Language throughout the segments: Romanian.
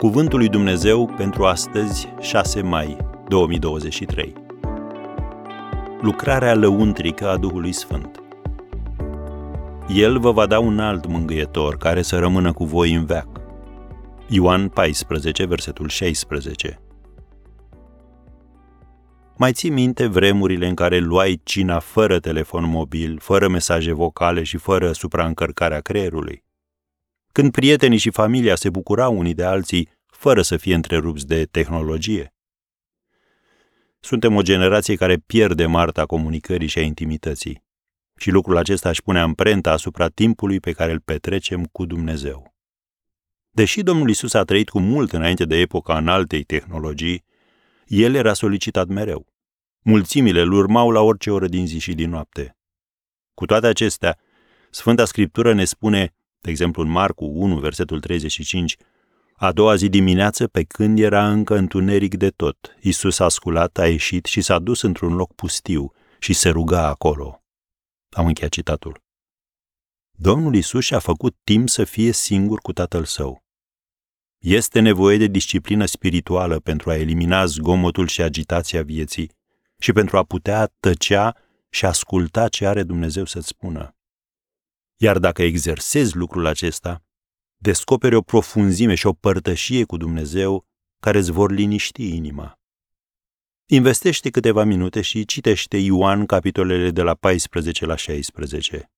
Cuvântul lui Dumnezeu pentru astăzi, 6 mai 2023. Lucrarea lăuntrică a Duhului Sfânt. El vă va da un alt mângâietor care să rămână cu voi în veac. Ioan 14, versetul 16. Mai ții minte vremurile în care luai cina fără telefon mobil, fără mesaje vocale și fără supraîncărcarea creierului? Când prietenii și familia se bucurau unii de alții fără să fie întrerupți de tehnologie. Suntem o generație care pierde marta comunicării și a intimității. Și lucrul acesta își pune amprenta asupra timpului pe care îl petrecem cu Dumnezeu. Deși Domnul Isus a trăit cu mult înainte de epoca înaltei tehnologii, el era solicitat mereu. Mulțimile îl urmau la orice oră din zi și din noapte. Cu toate acestea, Sfânta Scriptură ne spune de exemplu, în Marcu 1, versetul 35, a doua zi dimineață, pe când era încă întuneric de tot, Isus a sculat, a ieșit și s-a dus într-un loc pustiu și se ruga acolo. Am încheiat citatul. Domnul Isus și-a făcut timp să fie singur cu Tatăl Său. Este nevoie de disciplină spirituală pentru a elimina zgomotul și agitația vieții și pentru a putea tăcea și asculta ce are Dumnezeu să-ți spună. Iar dacă exersezi lucrul acesta, descoperi o profunzime și o părtășie cu Dumnezeu care îți vor liniști inima. Investește câteva minute și citește Ioan capitolele de la 14 la 16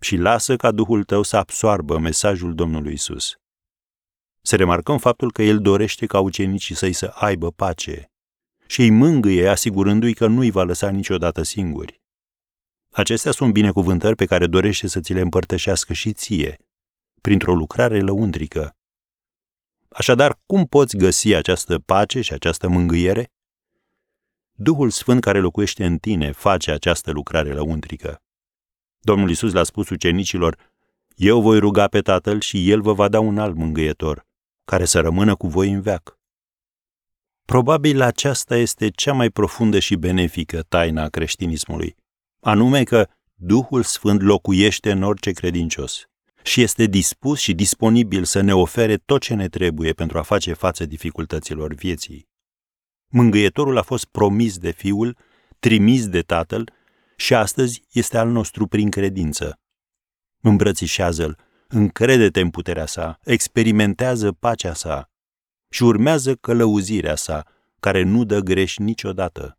și lasă ca Duhul tău să absoarbă mesajul Domnului Isus. Să remarcăm faptul că El dorește ca ucenicii săi să aibă pace și îi mângâie asigurându-i că nu îi va lăsa niciodată singuri. Acestea sunt binecuvântări pe care dorește să ți le împărtășească și ție, printr-o lucrare lăuntrică. Așadar, cum poți găsi această pace și această mângâiere? Duhul Sfânt care locuiește în tine face această lucrare lăuntrică. Domnul Isus le-a spus ucenicilor, Eu voi ruga pe Tatăl și El vă va da un alt mângâietor, care să rămână cu voi în veac. Probabil aceasta este cea mai profundă și benefică taina a creștinismului anume că Duhul Sfânt locuiește în orice credincios și este dispus și disponibil să ne ofere tot ce ne trebuie pentru a face față dificultăților vieții. Mângâietorul a fost promis de Fiul, trimis de Tatăl și astăzi este al nostru prin credință. Îmbrățișează-l, încrede-te în puterea sa, experimentează pacea sa și urmează călăuzirea sa, care nu dă greș niciodată.